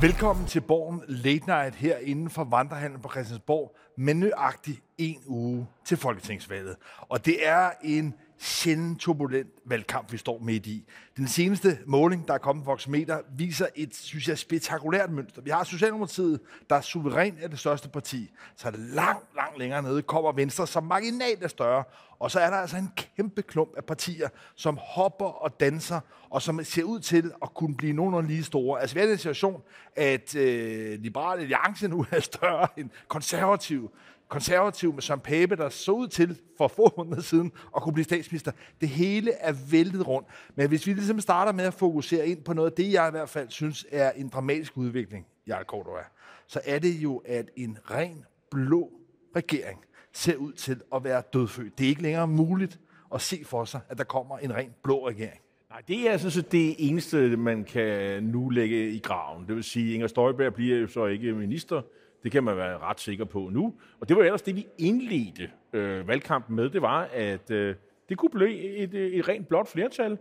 Velkommen til Borgen Late Night her inden for Vandrehandel på Christiansborg med nøjagtig en uge til Folketingsvalget. Og det er en sjældent turbulent valgkamp, vi står midt i. Den seneste måling, der er kommet på Voxmeter, viser et, synes jeg, spektakulært mønster. Vi har Socialdemokratiet, der er suverænt af det største parti. Så er det langt, langt længere nede kommer Venstre, som marginalt er større. Og så er der altså en kæmpe klump af partier, som hopper og danser, og som ser ud til at kunne blive nogenlunde lige store. Altså vi er i den situation, at øh, Liberale Alliance nu er større end konservativ konservativ med Søren Pape, der så ud til for få måneder siden at kunne blive statsminister. Det hele er væltet rundt. Men hvis vi ligesom starter med at fokusere ind på noget af det, jeg i hvert fald synes er en dramatisk udvikling, Jarl Kortova, så er det jo, at en ren blå regering ser ud til at være dødfødt. Det er ikke længere muligt at se for sig, at der kommer en ren blå regering. Nej, det er altså det eneste, man kan nu lægge i graven. Det vil sige, at Inger Støjberg bliver jo så ikke minister, det kan man være ret sikker på nu. Og det var ellers det, vi indledte øh, valgkampen med. Det var, at øh, det kunne blive et, øh, et rent blot flertal.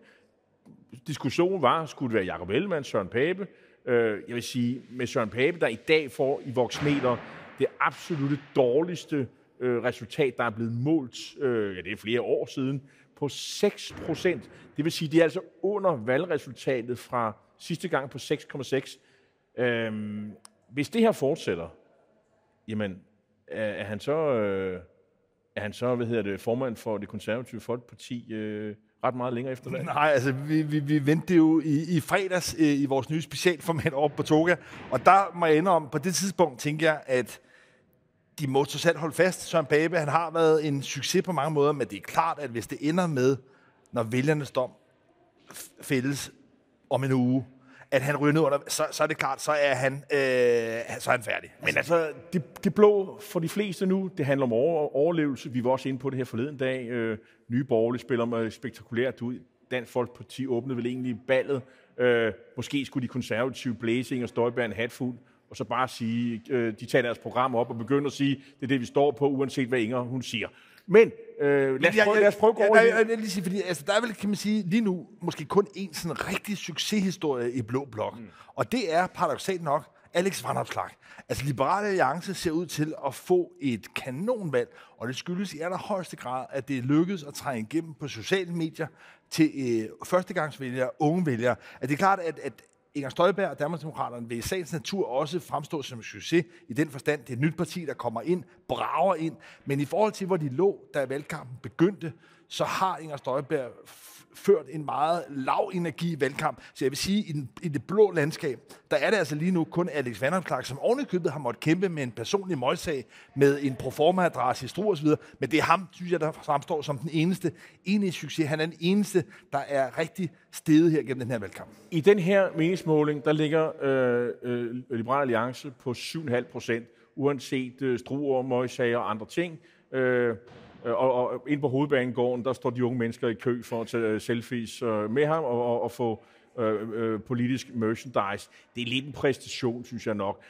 Diskussionen var, skulle det være Jacob Ellemann, Søren Pape. Øh, jeg vil sige, med Søren Pape, der i dag får i voksmeter det absolut dårligste øh, resultat, der er blevet målt, øh, ja, det er flere år siden, på 6 procent. Det vil sige, det er altså under valgresultatet fra sidste gang på 6,6. Øh, hvis det her fortsætter, jamen, er, er han så, øh, er han så, hvad hedder det, formand for det konservative folkeparti øh, ret meget længere efter det? Nej, altså, vi, vi, vi ventede jo i, i fredags øh, i vores nye specialformat op på Toga, og der må jeg indrømme, på det tidspunkt tænker jeg, at de må så selv holde fast. Søren Pape, han har været en succes på mange måder, men det er klart, at hvis det ender med, når vælgernes dom fældes om en uge, at han ryger ned under, så, så er det klart, så er han, øh, så er han færdig. Men altså, altså, det, det blå for de fleste nu, det handler om over, overlevelse. Vi var også inde på det her forleden dag. Øh, nye borgerlige spiller med spektakulært ud. Dansk Folkeparti åbnede vel egentlig ballet. Øh, måske skulle de konservative blæsing og Støjberg en hatfuld og så bare sige, øh, de tager deres program op og begynder at sige, det er det, vi står på, uanset hvad Inger hun siger. Men øh, lad, os prøve, lad os prøve at gå over jeg, jeg, jeg, lige sige, fordi altså, der er vel, kan man sige, lige nu måske kun en sådan rigtig succeshistorie i Blå Blok. Mm. Og det er paradoxalt nok Alex Van Opslag. Altså, Liberale Alliance ser ud til at få et kanonvalg, og det skyldes i allerhøjeste grad, at det er lykkedes at trænge igennem på sociale medier til øh, førstegangsvælgere, unge vælgere. At det er klart, at, at Inger Støjberg og Danmarksdemokraterne vil i sagens natur også fremstå som en succes i den forstand. Det er et nyt parti, der kommer ind, brager ind. Men i forhold til, hvor de lå, da valgkampen begyndte, så har Inger Støjberg ført en meget lav energi valgkamp. Så jeg vil sige, i, den, i det blå landskab, der er det altså lige nu kun Alex Vanderklark, som ovenikøbet har måttet kæmpe med en personlig møgssag, med en proforma-adresse i Struer osv. Men det er ham, synes jeg, der fremstår som den eneste enige succes. Han er den eneste, der er rigtig steget her gennem den her valgkamp. I den her meningsmåling, der ligger øh, øh, Liberal Alliance på 7,5 procent, uanset øh, Struer, møgssager og andre ting. Øh, Øh, og, og ind på hovedbanegården, der står de unge mennesker i kø for at tage øh, selfies øh, med ham og, og, og få øh, øh, politisk merchandise. Det er lidt en præstation, synes jeg nok.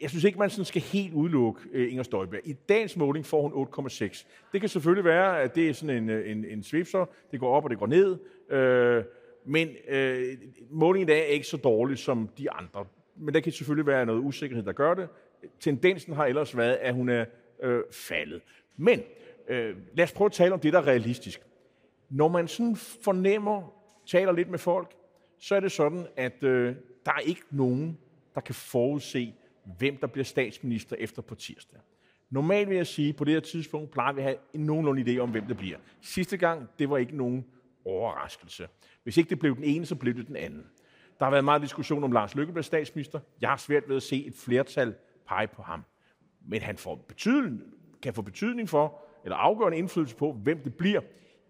Jeg synes ikke, man sådan skal helt udelukke øh, Inger Støjberg. I dagens måling får hun 8,6. Det kan selvfølgelig være, at det er sådan en, en, en svipser. Det går op og det går ned. Øh, men øh, målingen i dag er ikke så dårlig som de andre. Men der kan selvfølgelig være noget usikkerhed, der gør det. Tendensen har ellers været, at hun er øh, faldet. Men Øh, lad os prøve at tale om det, der er realistisk. Når man sådan fornemmer, taler lidt med folk, så er det sådan, at øh, der er ikke nogen, der kan forudse, hvem der bliver statsminister efter på tirsdag. Normalt vil jeg sige, at på det her tidspunkt plejer vi at have en nogenlunde idé om, hvem det bliver. Sidste gang, det var ikke nogen overraskelse. Hvis ikke det blev den ene, så blev det den anden. Der har været meget diskussion om Lars Løkke bliver statsminister. Jeg har svært ved at se et flertal pege på ham. Men han får betydning, kan få betydning for, eller afgørende indflydelse på, hvem det bliver.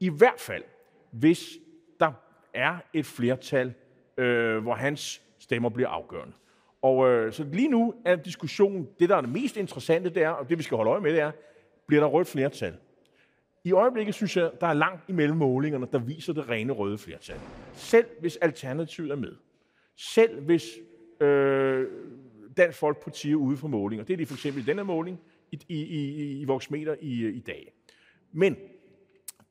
I hvert fald, hvis der er et flertal, øh, hvor hans stemmer bliver afgørende. Og øh, så lige nu er diskussionen, det der er det mest interessante, det er, og det vi skal holde øje med, det er, bliver der rødt flertal? I øjeblikket synes jeg, der er langt imellem målingerne, der viser det rene røde flertal. Selv hvis Alternativet er med. Selv hvis øh, Dansk Folkeparti er ude for målinger. Det er de for eksempel i denne måling i, i, i, i voksmeter i, i dag. Men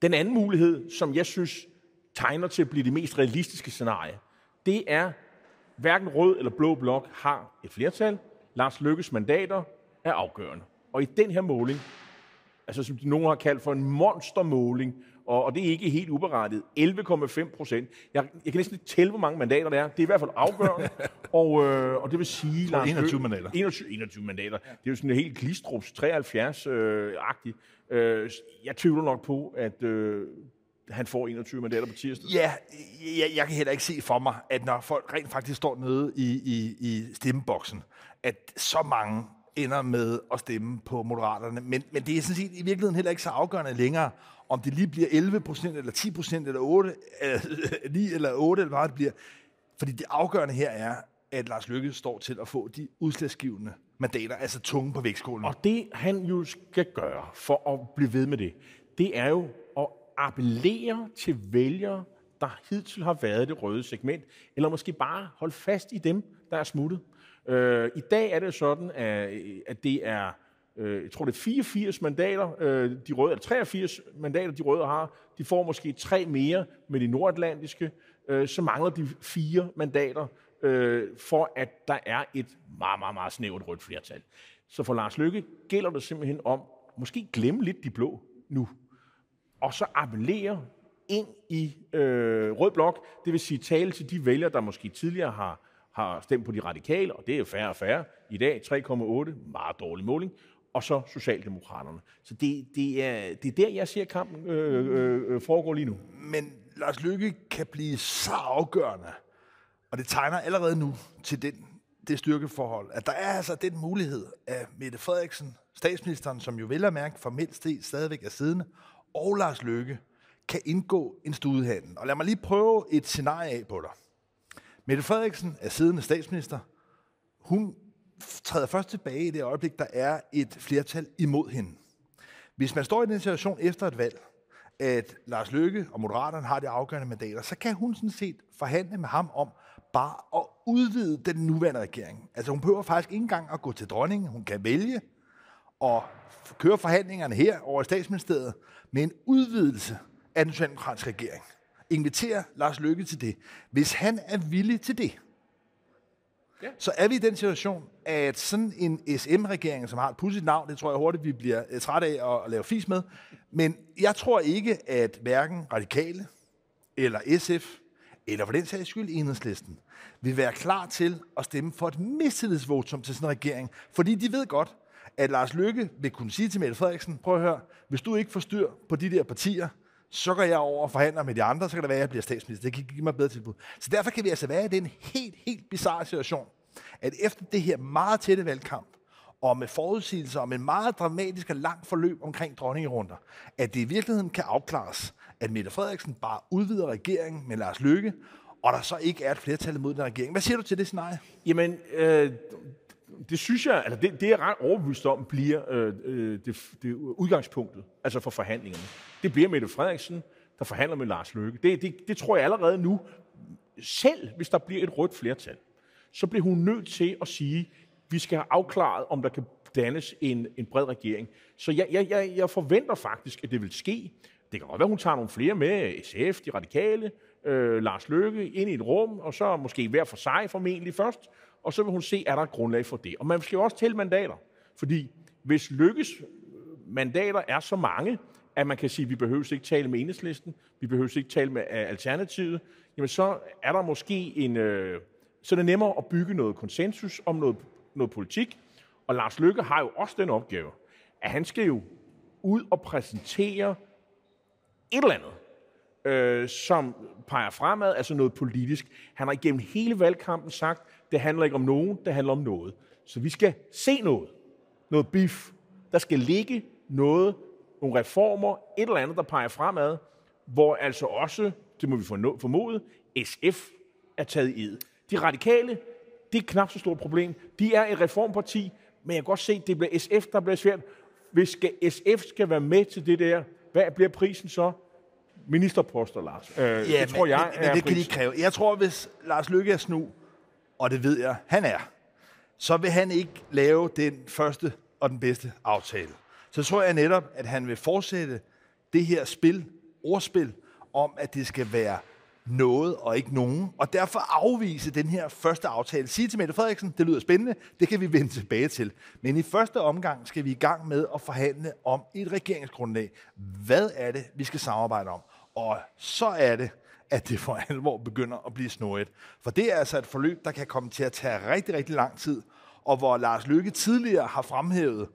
den anden mulighed, som jeg synes tegner til at blive det mest realistiske scenarie, det er hverken rød eller blå blok har et flertal. Lars Lykkes mandater er afgørende. Og i den her måling, altså som nogen har kaldt for en monstermåling, og, og det er ikke helt uberettiget. 11,5 procent. Jeg, jeg kan næsten ikke tælle, hvor mange mandater det er. Det er i hvert fald afgørende. og, øh, og det vil sige... Lars 21 mandater. 21, 21 mandater. Det er jo sådan en helt Glistrups 73-agtigt. Øh, jeg tvivler nok på, at øh, han får 21 mandater på tirsdag. Ja, jeg, jeg kan heller ikke se for mig, at når folk rent faktisk står nede i, i, i stemmeboksen, at så mange ender med at stemme på Moderaterne. Men, men det er sådan set i virkeligheden heller ikke så afgørende længere, om det lige bliver 11 procent, eller 10 procent, eller 8, øh, eller 9 eller 8, eller hvad det bliver. Fordi det afgørende her er, at Lars Lykke står til at få de udslagsgivende mandater, altså tunge på vægtskolen. Og det han jo skal gøre for at blive ved med det, det er jo at appellere til vælgere, der hidtil har været det røde segment, eller måske bare holde fast i dem, der er smuttet. Øh, I dag er det sådan, at, at det er, øh, jeg tror det er 84 mandater, øh, de røde, eller 83 mandater, de røde har. De får måske tre mere med de nordatlantiske. Øh, så mangler de fire mandater, øh, for at der er et meget, meget, meget snævert rødt flertal. Så for Lars Lykke gælder det simpelthen om, måske glemme lidt de blå nu, og så appellere ind i øh, rød blok, det vil sige tale til de vælgere, der måske tidligere har har stemt på de radikale, og det er færre og færre. I dag 3,8, meget dårlig måling. Og så Socialdemokraterne. Så det, det, er, det er der, jeg ser kampen øh, øh, øh foregår lige nu. Men Lars Lykke kan blive så afgørende, og det tegner allerede nu til den, det styrkeforhold, at der er altså den mulighed, at Mette Frederiksen, statsministeren, som jo vil at mærke formelt stadigvæk er siddende, og Lars Lykke kan indgå en studehandel. Og lad mig lige prøve et scenarie af på dig. Mette Frederiksen er siddende statsminister. Hun træder først tilbage i det øjeblik, der er et flertal imod hende. Hvis man står i den situation efter et valg, at Lars Løkke og Moderaterne har de afgørende mandater, så kan hun sådan set forhandle med ham om bare at udvide den nuværende regering. Altså hun behøver faktisk ikke engang at gå til dronningen. Hun kan vælge at køre forhandlingerne her over i statsministeriet med en udvidelse af den socialdemokratiske regering invitere Lars Løkke til det. Hvis han er villig til det, ja. så er vi i den situation, at sådan en SM-regering, som har et pudsigt navn, det tror jeg hurtigt, vi bliver uh, træt af at, at lave fis med, men jeg tror ikke, at hverken radikale eller SF, eller for den sags skyld enhedslisten, vil være klar til at stemme for et mistillidsvotum til sådan en regering, fordi de ved godt, at Lars Løkke vil kunne sige til Mette Frederiksen, prøv at høre, hvis du ikke får styr på de der partier, så går jeg over og forhandler med de andre, så kan det være, at jeg bliver statsminister. Det kan give mig bedre tilbud. Så derfor kan vi altså være i den helt, helt bizarre situation, at efter det her meget tætte valgkamp, og med forudsigelser om en meget dramatisk og lang forløb omkring dronningerunder, at det i virkeligheden kan afklares, at Mette Frederiksen bare udvider regeringen med Lars Løkke, og der så ikke er et flertal imod den regering. Hvad siger du til det scenarie? Jamen, øh, det synes jeg, altså det, det er ret overbevist om, bliver øh, øh, det, det udgangspunktet, altså for forhandlingerne. Det bliver Mette Frederiksen, der forhandler med Lars Løkke. Det, det, det tror jeg allerede nu, selv hvis der bliver et rødt flertal, så bliver hun nødt til at sige, vi skal have afklaret, om der kan dannes en, en bred regering. Så jeg, jeg, jeg, jeg forventer faktisk, at det vil ske. Det kan godt være, hun tager nogle flere med, SF, de radikale, øh, Lars Løkke, ind i et rum, og så måske hver for sig formentlig først, og så vil hun se, er der et grundlag for det. Og man skal jo også tælle mandater, fordi hvis Lykkes mandater er så mange, at man kan sige, at vi behøver ikke tale med enhedslisten, vi behøver ikke tale med øh, Alternativet, jamen så er der måske en... Øh, så er det nemmere at bygge noget konsensus om noget, noget politik. Og Lars Lykke har jo også den opgave, at han skal jo ud og præsentere et eller andet, øh, som peger fremad, altså noget politisk. Han har igennem hele valgkampen sagt, det handler ikke om nogen, det handler om noget. Så vi skal se noget. Noget beef. Der skal ligge noget, nogle reformer, et eller andet, der peger fremad, hvor altså også, det må vi formode, SF er taget i. De radikale, det er knap så stort problem. De er et reformparti, men jeg kan godt se, at det bliver SF, der bliver svært. Hvis SF skal være med til det der, hvad bliver prisen så? Ministerposter, Lars. Øh, ja, det tror men, jeg men, er men det kan de kræve. Jeg tror, hvis Lars Lykke er snu, og det ved jeg, han er, så vil han ikke lave den første og den bedste aftale. Så tror jeg netop, at han vil fortsætte det her spil, ordspil, om at det skal være noget og ikke nogen, og derfor afvise den her første aftale. Sige til Mette Frederiksen, det lyder spændende, det kan vi vende tilbage til. Men i første omgang skal vi i gang med at forhandle om et regeringsgrundlag. Hvad er det, vi skal samarbejde om? Og så er det, at det for alvor begynder at blive snoet. For det er altså et forløb, der kan komme til at tage rigtig, rigtig lang tid, og hvor Lars Løkke tidligere har fremhævet,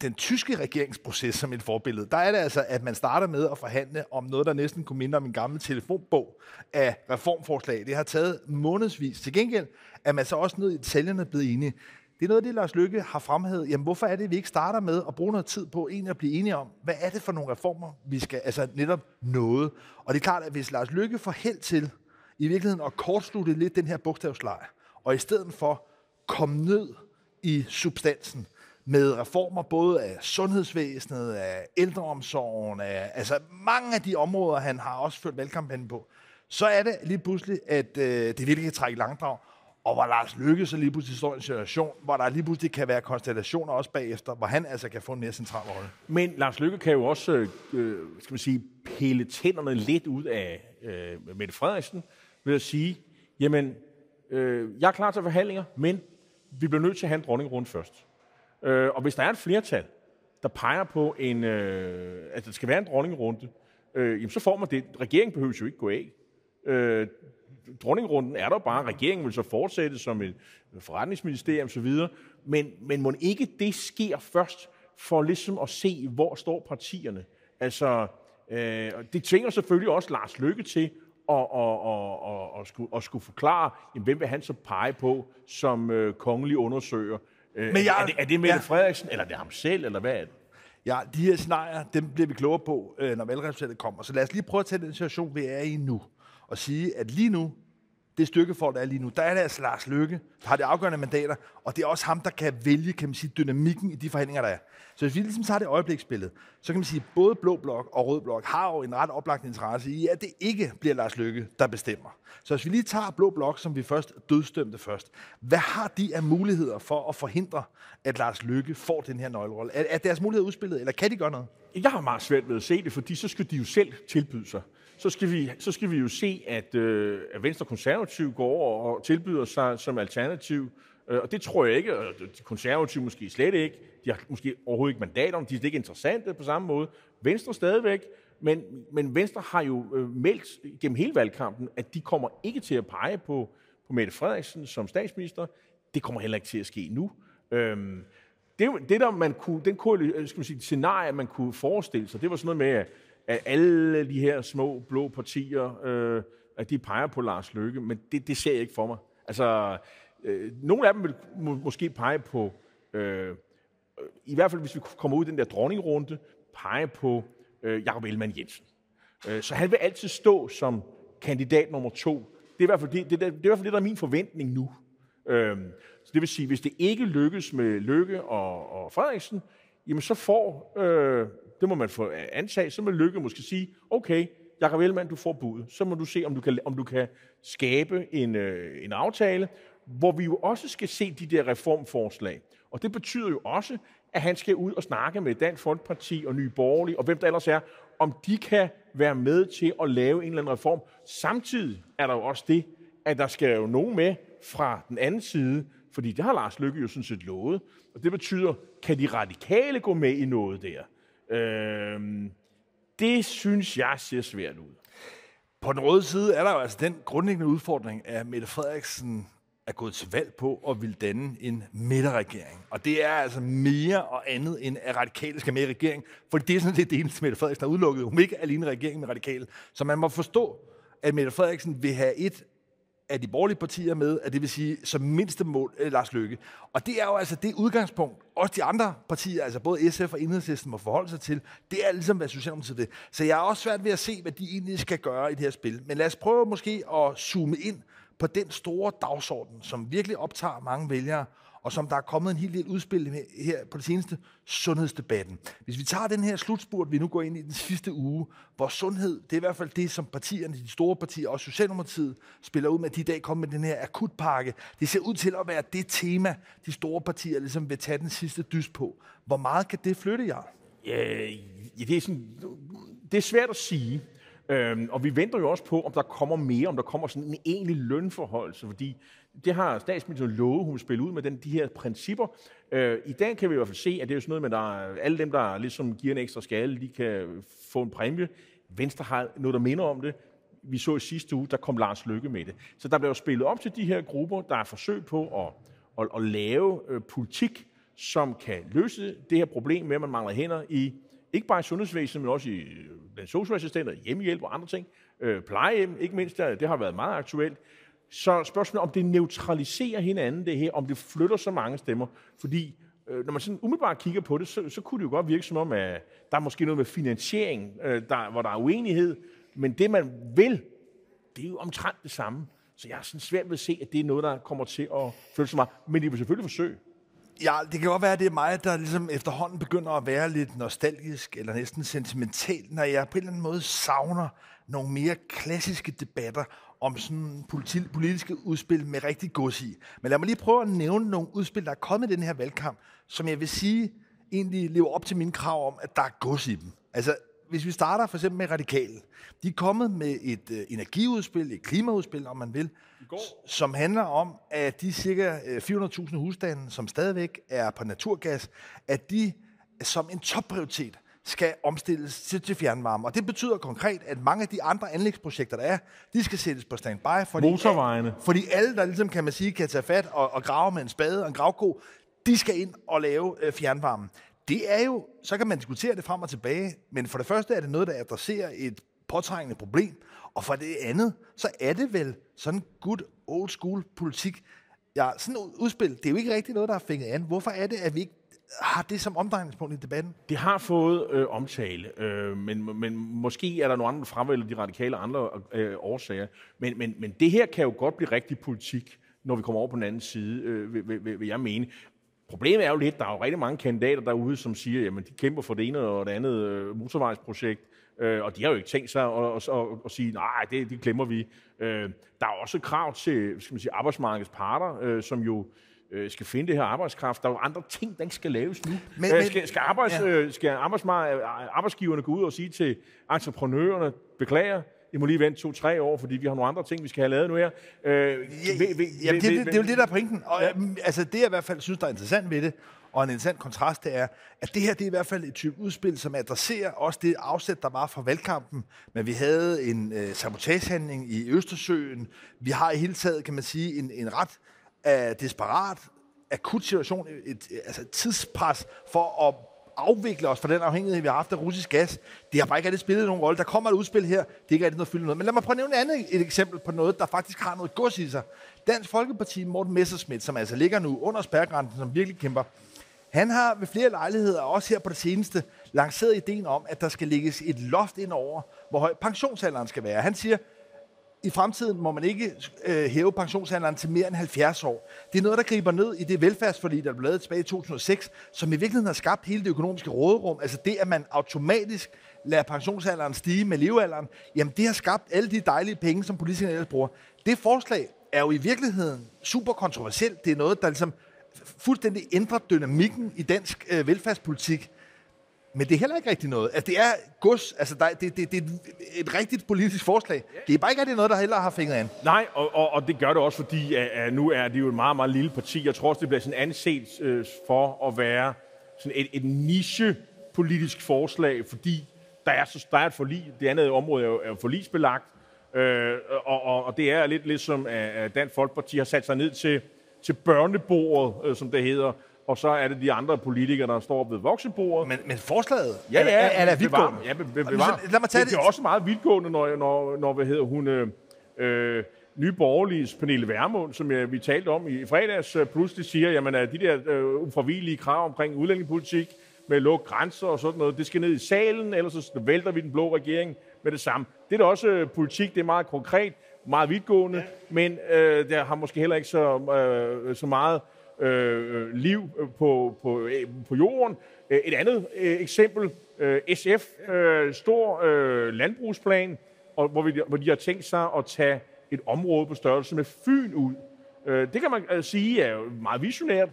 den tyske regeringsproces som et forbillede, der er det altså, at man starter med at forhandle om noget, der næsten kunne minde om en gammel telefonbog af reformforslag. Det har taget månedsvis. Til gengæld er man så også ned i detaljerne blevet enige. Det er noget af det, Lars Lykke har fremhævet. Jamen, hvorfor er det, at vi ikke starter med at bruge noget tid på egentlig at blive enige om, hvad er det for nogle reformer, vi skal, altså netop noget. Og det er klart, at hvis Lars Lykke får held til i virkeligheden at kortslutte lidt den her bogstavsleje, og i stedet for komme ned i substansen, med reformer både af sundhedsvæsenet, af ældreomsorgen, af altså mange af de områder, han har også ført valgkampagnen på, så er det lige pludselig, at øh, det virkelig kan trække langdrag. Og hvor Lars Lykke så lige pludselig står i en situation, hvor der lige pludselig kan være konstellationer også bagefter, hvor han altså kan få en mere central rolle. Men Lars Lykke kan jo også, øh, skal man sige, pille tænderne lidt ud af øh, Mette Frederiksen ved at sige, jamen, øh, jeg er klar til forhandlinger, men vi bliver nødt til at have en dronning rundt først. Øh, og hvis der er et flertal, der peger på, en, øh, at der skal være en dronningerunde, øh, jamen så får man det. Regeringen behøver jo ikke gå af. Øh, dronningerunden er der bare. Regeringen vil så fortsætte som et forretningsministerium osv. Men, men må ikke det sker først, for ligesom at se, hvor står partierne. Altså, øh, det tvinger selvfølgelig også Lars Lykke til at, at, at, at, at, skulle, at skulle forklare, jamen, hvem vil han så pege på som øh, kongelig undersøger Øh, Men jeg, er, det, er det Mette ja. Frederiksen, eller er det ham selv, eller hvad er det? Ja, de her scenarier, dem bliver vi klogere på, øh, når valgresultatet kommer. Så lad os lige prøve at tage den situation, vi er i nu, og sige, at lige nu, det stykkefolk, der er lige nu, der er det altså Lars Lykke, der har det afgørende mandater, og det er også ham, der kan vælge, kan man sige, dynamikken i de forhandlinger, der er. Så hvis vi ligesom tager det øjebliksbillede, så kan man sige, at både Blå Blok og Rød Blok har jo en ret oplagt interesse i, at det ikke bliver Lars Lykke, der bestemmer. Så hvis vi lige tager Blå Blok, som vi først dødstømte først, hvad har de af muligheder for at forhindre, at Lars Lykke får den her nøglerolle? Er, er deres muligheder udspillet, eller kan de gøre noget? Jeg har meget svært ved at se det, fordi så skal de jo selv tilbyde sig så skal vi, så skal vi jo se, at, øh, at Venstre Konservativ går over og tilbyder sig som alternativ. Øh, og det tror jeg ikke, og de konservative måske slet ikke. De har måske overhovedet ikke mandater, de er ikke interessante på samme måde. Venstre stadigvæk, men, men Venstre har jo øh, meldt gennem hele valgkampen, at de kommer ikke til at pege på, på Mette Frederiksen som statsminister. Det kommer heller ikke til at ske nu. Øhm, det, det der man kunne, den kunne, øh, skal man sige, scenarie, man kunne forestille sig, det var sådan noget med, at alle de her små blå partier, øh, at de peger på Lars Løkke, men det, det ser jeg ikke for mig. Altså, øh, nogle af dem vil må, måske pege på, øh, i hvert fald hvis vi kommer ud i den der dronningrunde, pege på øh, Jacob Ellemann Jensen. Øh, så han vil altid stå som kandidat nummer to. Det er i hvert fald det, det, det, det, er i hvert fald det der er min forventning nu. Øh, så det vil sige, hvis det ikke lykkes med Lykke og, og Frederiksen, jamen så får øh, det må man få antage, så må Lykke måske sige, okay, Jakob Ellemann, du får budet. Så må du se, om du kan, om du kan skabe en, øh, en aftale, hvor vi jo også skal se de der reformforslag. Og det betyder jo også, at han skal ud og snakke med Dansk Folkeparti og Nye Borgerlige, og hvem der ellers er, om de kan være med til at lave en eller anden reform. Samtidig er der jo også det, at der skal jo nogen med fra den anden side, fordi det har Lars Lykke jo sådan set lovet. Og det betyder, kan de radikale gå med i noget der? Øh, det synes jeg ser svært ud. På den røde side er der jo altså den grundlæggende udfordring, at Mette Frederiksen er gået til valg på og vil danne en midterregering. Og det er altså mere og andet end at radikale skal med i regering, for det er sådan lidt det eneste, Mette Frederiksen har udelukket. Hun vil ikke alene regering med radikale. Så man må forstå, at Mette Frederiksen vil have et er de borgerlige partier med, at det vil sige som mindste mål eh, Lars Løkke. Og det er jo altså det udgangspunkt, også de andre partier, altså både SF og Enhedslisten må forholde sig til. Det er ligesom, hvad Socialdemokratiet det. Så jeg er også svært ved at se, hvad de egentlig skal gøre i det her spil. Men lad os prøve måske at zoome ind på den store dagsorden, som virkelig optager mange vælgere, og som der er kommet en hel del udspil med her på det seneste, sundhedsdebatten. Hvis vi tager den her slutspurt, vi nu går ind i den sidste uge, hvor sundhed, det er i hvert fald det, som partierne, de store partier, og Socialdemokratiet, spiller ud med, at de i dag kommer med den her akutpakke. Det ser ud til at være det tema, de store partier ligesom vil tage den sidste dys på. Hvor meget kan det flytte jer? Ja, det, er sådan, det er svært at sige. Øhm, og vi venter jo også på, om der kommer mere, om der kommer sådan en egentlig lønforhold, fordi det har statsministeren lovet, hun vil spille ud med den, de her principper. Øh, I dag kan vi i hvert fald se, at det er jo sådan noget med, at alle dem, der ligesom giver en ekstra skalle, de kan få en præmie. Venstre har noget, der minder om det. Vi så i sidste uge, der kom Lars Lykke med det. Så der bliver spillet op til de her grupper, der er forsøg på at, at, at lave øh, politik, som kan løse det her problem med, at man mangler hænder i ikke bare i sundhedsvæsenet, men også i øh, den socialassistenter, hjemmehjælp og andre ting. Øh, plejehjem, ikke mindst, der, det har været meget aktuelt. Så spørgsmålet om det neutraliserer hinanden, det her, om det flytter så mange stemmer. Fordi øh, når man sådan umiddelbart kigger på det, så, så kunne det jo godt virke som om, at der er måske noget med finansiering, øh, der, hvor der er uenighed. Men det, man vil, det er jo omtrent det samme. Så jeg er sådan svært ved at se, at det er noget, der kommer til at flytte så meget. Men de vil selvfølgelig forsøge. Ja, det kan godt være, at det er mig, der ligesom efterhånden begynder at være lidt nostalgisk eller næsten sentimental, når jeg på en eller anden måde savner nogle mere klassiske debatter om sådan politi- politiske udspil med rigtig gods i. Men lad mig lige prøve at nævne nogle udspil, der er kommet i den her valgkamp, som jeg vil sige egentlig lever op til mine krav om, at der er gods i dem. Altså, hvis vi starter for eksempel med radikale. De er kommet med et uh, energiudspil, et klimaudspil, om man vil, som handler om, at de cirka 400.000 husstande, som stadigvæk er på naturgas, at de som en topprioritet skal omstilles til, til fjernvarme. Og det betyder konkret, at mange af de andre anlægsprojekter, der er, de skal sættes på standby. Fordi, Motorvejene. Fordi alle, der ligesom kan man sige, kan tage fat og, og grave med en spade og en gravko, de skal ind og lave øh, fjernvarme. Det er jo, så kan man diskutere det frem og tilbage, men for det første er det noget, der adresserer et påtrængende problem, og for det andet, så er det vel sådan good old school politik. Ja, sådan et udspil, det er jo ikke rigtig noget, der er fænget an. Hvorfor er det, at vi ikke har det som omdrejningspunkt i debatten? Det har fået øh, omtale, øh, men, men måske er der nogle andre, der fravælger de radikale andre øh, årsager. Men, men, men det her kan jo godt blive rigtig politik, når vi kommer over på den anden side, øh, vil, vil, vil jeg mene. Problemet er jo lidt, der er jo rigtig mange kandidater derude, som siger, at de kæmper for det ene og det andet øh, motorvejsprojekt, øh, og de har jo ikke tænkt sig at, at, at, at sige, nej, det, det glemmer vi. Øh, der er også krav til skal man sige, arbejdsmarkedets parter, øh, som jo øh, skal finde det her arbejdskraft. Der er jo andre ting, der ikke skal laves nu. Men, øh, skal, skal, arbejds, ja. øh, skal arbejdsgiverne gå ud og sige til entreprenørerne, beklager, I må lige vente to-tre år, fordi vi har nogle andre ting, vi skal have lavet nu her. Øh, ja, ved, ved, jamen, det, det, det er jo det, der er pointen. Og, ja. altså, det, jeg i hvert fald synes, der er interessant ved det, og en interessant kontrast, det er, at det her det er i hvert fald et type udspil, som adresserer også det afsæt, der var fra valgkampen. Men vi havde en øh, sabotagehandling i Østersøen. Vi har i hele taget, kan man sige, en, en ret af desperat, akut situation, et, altså et tidspres for at afvikle os fra den afhængighed, vi har haft af russisk gas. Det har bare ikke rigtig spillet nogen rolle. Der kommer et udspil her, det er ikke rigtig noget at fylde noget. Men lad mig prøve at nævne et andet et eksempel på noget, der faktisk har noget gods i sig. Dansk Folkeparti, Morten Messerschmidt, som altså ligger nu under spærgrænsen, som virkelig kæmper, han har ved flere lejligheder, også her på det seneste, lanceret ideen om, at der skal lægges et loft ind over, hvor høj pensionsalderen skal være. Han siger, i fremtiden må man ikke øh, hæve pensionsalderen til mere end 70 år. Det er noget, der griber ned i det velfærdsforlig, der blev lavet tilbage i 2006, som i virkeligheden har skabt hele det økonomiske råderum. Altså det, at man automatisk lader pensionsalderen stige med levealderen, jamen det har skabt alle de dejlige penge, som politikerne ellers bruger. Det forslag er jo i virkeligheden super kontroversielt. Det er noget, der ligesom fuldstændig ændrer dynamikken i dansk øh, velfærdspolitik. Men det er heller ikke rigtig noget. Altså, det er gods. Altså, der, det, det, det er et, et rigtigt politisk forslag. Det er bare ikke rigtig noget, der heller har fingret an. Nej, og, og, og det gør det også, fordi at, nu er det jo et meget, meget lille parti. Jeg tror også, det bliver sådan anset øh, for at være sådan et, et niche-politisk forslag, fordi der er, så, der er et forlig. Det andet område er jo, er forlisbelagt. Øh, og, og, og det er lidt ligesom, at Dansk Folkeparti har sat sig ned til, til børnebordet, øh, som det hedder, og så er det de andre politikere, der står ved voksenbordet. Men, men forslaget ja, ja, er, er der vidtgående? Ja, be, be, bevar. Lad mig tage det, det. er også meget vidtgående, når, når, når hvad hedder hun, øh, øh, nye borgerlige Pernille Værmund, som jeg, vi talte om i fredags, øh, pludselig siger, jamen at de der øh, uforvillige krav omkring udlændingepolitik med at lukke grænser og sådan noget, det skal ned i salen, ellers så vælter vi den blå regering med det samme. Det er da også øh, politik, det er meget konkret, meget vidtgående, ja. men øh, der har måske heller ikke så, øh, så meget øh, liv på, på, øh, på jorden. Øh, et andet øh, eksempel, øh, SF, øh, stor øh, landbrugsplan, og hvor, vi, hvor de har tænkt sig at tage et område på størrelse med Fyn ud. Øh, det kan man øh, sige er meget visionært.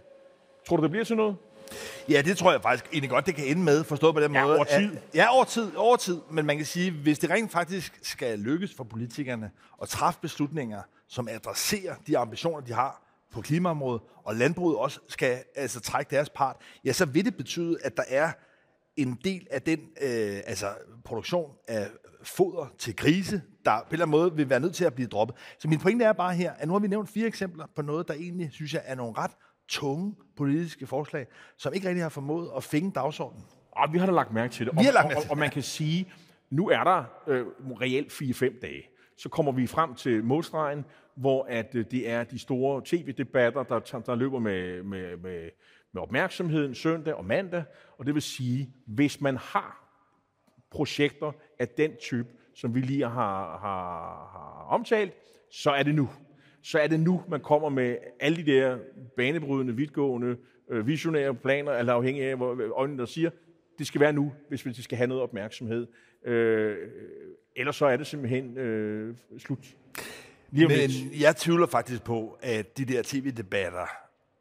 Tror du, det bliver sådan noget? Ja, det tror jeg faktisk egentlig godt, det kan ende med, forstået på den Ja, måde. over tid. At, ja, over tid, over tid. Men man kan sige, hvis det rent faktisk skal lykkes for politikerne at træffe beslutninger, som adresserer de ambitioner, de har på klimaområdet, og landbruget også skal altså, trække deres part, ja, så vil det betyde, at der er en del af den øh, altså, produktion af foder til grise, der på en eller anden måde vil være nødt til at blive droppet. Så min pointe er bare her, at nu har vi nævnt fire eksempler på noget, der egentlig, synes jeg, er nogle ret tunge politiske forslag, som ikke rigtig har formået at finde dagsordenen. Og vi har da lagt mærke til det. Vi har og, lagt mærke og, til og, og man kan sige, nu er der øh, reelt 4-5 dage. Så kommer vi frem til målstregen, hvor at øh, det er de store tv-debatter, der, der løber med, med, med, med opmærksomheden søndag og mandag. Og det vil sige, hvis man har projekter af den type, som vi lige har, har, har omtalt, så er det nu. Så er det nu, man kommer med alle de der banebrydende, vidtgående, øh, visionære planer, eller afhængig af, hvor øjnene der siger, det skal være nu, hvis vi skal have noget opmærksomhed. Øh, ellers så er det simpelthen øh, slut. Lige Men lidt. jeg tvivler faktisk på, at de der tv-debatter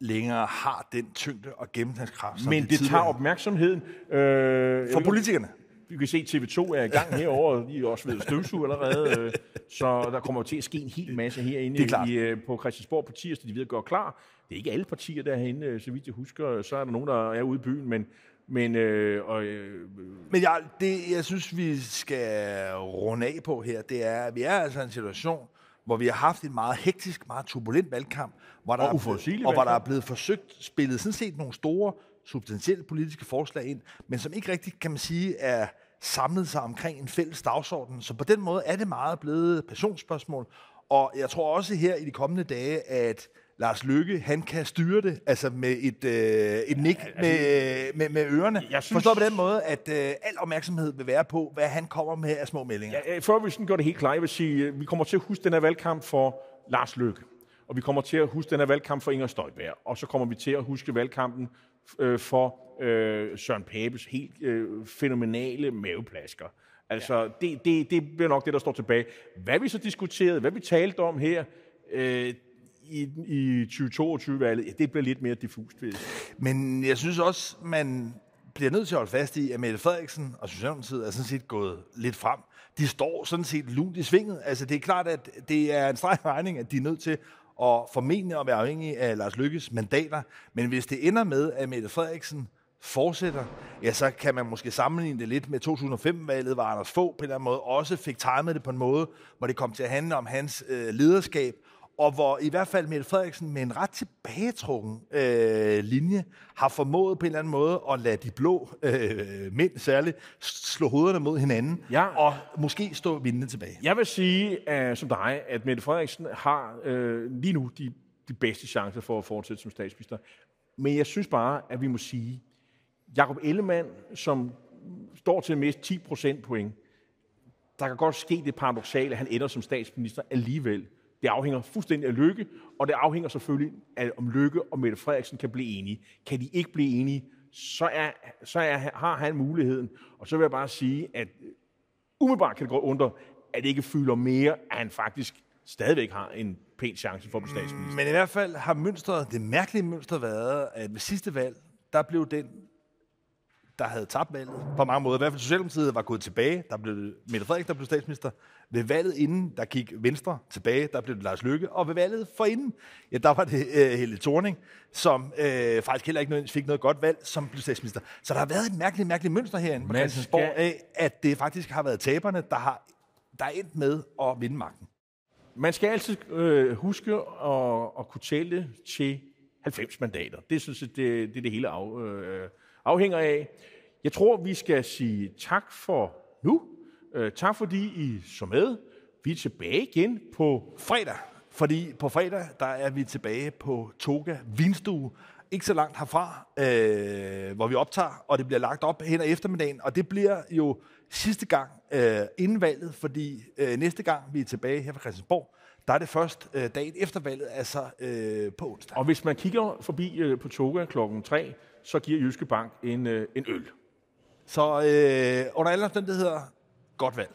længere har den tyngde og gennemslagskraft, Men de det tidligere tager opmærksomheden. Øh, For politikerne. Vi kan se, at TV2 er i gang herovre, de er også ved støvsuge allerede, øh, så der kommer til at ske en hel masse herinde er i, øh, på Christiansborg på tirsdag, de ved at gøre klar. Det er ikke alle partier derinde, øh, så vidt jeg husker, så er der nogen, der er ude i byen, men, men øh, og, øh, Men jeg, det, jeg synes, vi skal runde af på her, det er, at vi er altså i en situation, hvor vi har haft en meget hektisk, meget turbulent valgkamp, hvor der, Og er, uforudsigelig og hvor der er blevet forsøgt spillet sådan set nogle store, substantielle politiske forslag ind, men som ikke rigtig, kan man sige, er samlet sig omkring en fælles dagsorden. Så på den måde er det meget blevet passionsspørgsmål, og jeg tror også her i de kommende dage, at Lars Lykke, han kan styre det, altså med et, øh, et nik med, med, med ørerne. Jeg synes- Forstået på den måde, at øh, al opmærksomhed vil være på, hvad han kommer med af små meldinger. ja, øh, før vi sådan gør det helt klart, jeg vil sige, øh, vi kommer til at huske den her valgkamp for Lars Løkke, og vi kommer til at huske den her valgkamp for Inger Støjberg, og så kommer vi til at huske valgkampen øh, for øh, Søren Papes helt øh, fænomenale maveplasker. Altså, ja. det, det, det bliver nok det, der står tilbage. Hvad vi så diskuterede, hvad vi talte om her øh, i, i 2022-valget, ja, det bliver lidt mere diffust. Ved. Men jeg synes også, man bliver nødt til at holde fast i, at Mette Frederiksen og Socialdemokratiet er sådan set gået lidt frem. De står sådan set lunt i svinget. Altså, det er klart, at det er en streg regning, at de er nødt til at formentlig at være afhængige af Lars Lykkes mandater. Men hvis det ender med, at Mette Frederiksen fortsætter, ja, så kan man måske sammenligne det lidt med 2005-valget, hvor Anders Fogh på en eller anden måde også fik timet det på en måde, hvor det kom til at handle om hans øh, lederskab, og hvor i hvert fald Mette Frederiksen med en ret tilbagetrukken øh, linje har formået på en eller anden måde at lade de blå øh, mænd særligt slå hovederne mod hinanden, Ja. og måske stå vindende tilbage. Jeg vil sige, uh, som dig, at Mette Frederiksen har uh, lige nu de, de bedste chancer for at fortsætte som statsminister. Men jeg synes bare, at vi må sige, Jakob Ellemann, som står til at miste 10 procent point, der kan godt ske det paradoxale, at han ender som statsminister alligevel. Det afhænger fuldstændig af Lykke, og det afhænger selvfølgelig af, om Lykke og Mette Frederiksen kan blive enige. Kan de ikke blive enige, så, er, så er, har han muligheden. Og så vil jeg bare sige, at øh, umiddelbart kan det gå under, at det ikke fylder mere, at han faktisk stadigvæk har en pæn chance for at blive statsminister. Men i hvert fald har mønstret, det mærkelige mønster været, at ved sidste valg, der blev den, der havde tabt valget, på mange måder, i hvert fald Socialdemokratiet var gået tilbage, der blev Mette Frederiksen, der blev statsminister. Ved valget inden, der gik Venstre tilbage, der blev det Lars Løkke, og ved valget forinden, ja, der var det øh, Helle Thorning, som øh, faktisk heller ikke nødvendigvis fik noget godt valg, som blev statsminister. Så der har været et mærkeligt, mærkeligt mønster herinde på Christiansborg skal- af, at det faktisk har været taberne, der har der er endt med at vinde magten. Man skal altid øh, huske at, at kunne tælle til 90 mandater. Det synes jeg, det, det er det hele af, øh, afhænger af. Jeg tror, vi skal sige tak for nu. Øh, tak fordi I så med. Vi er tilbage igen på fredag. Fordi på fredag, der er vi tilbage på Toga Vinstue. Ikke så langt herfra, øh, hvor vi optager, og det bliver lagt op hen ad eftermiddagen. Og det bliver jo sidste gang øh, inden valget, fordi øh, næste gang vi er tilbage her fra Christiansborg, der er det først øh, dagen efter valget, altså øh, på onsdag. Og hvis man kigger forbi øh, på Toga klokken 3, så giver Jyske Bank en, øh, en øl. Så øh, under alle omstændigheder, godt valg.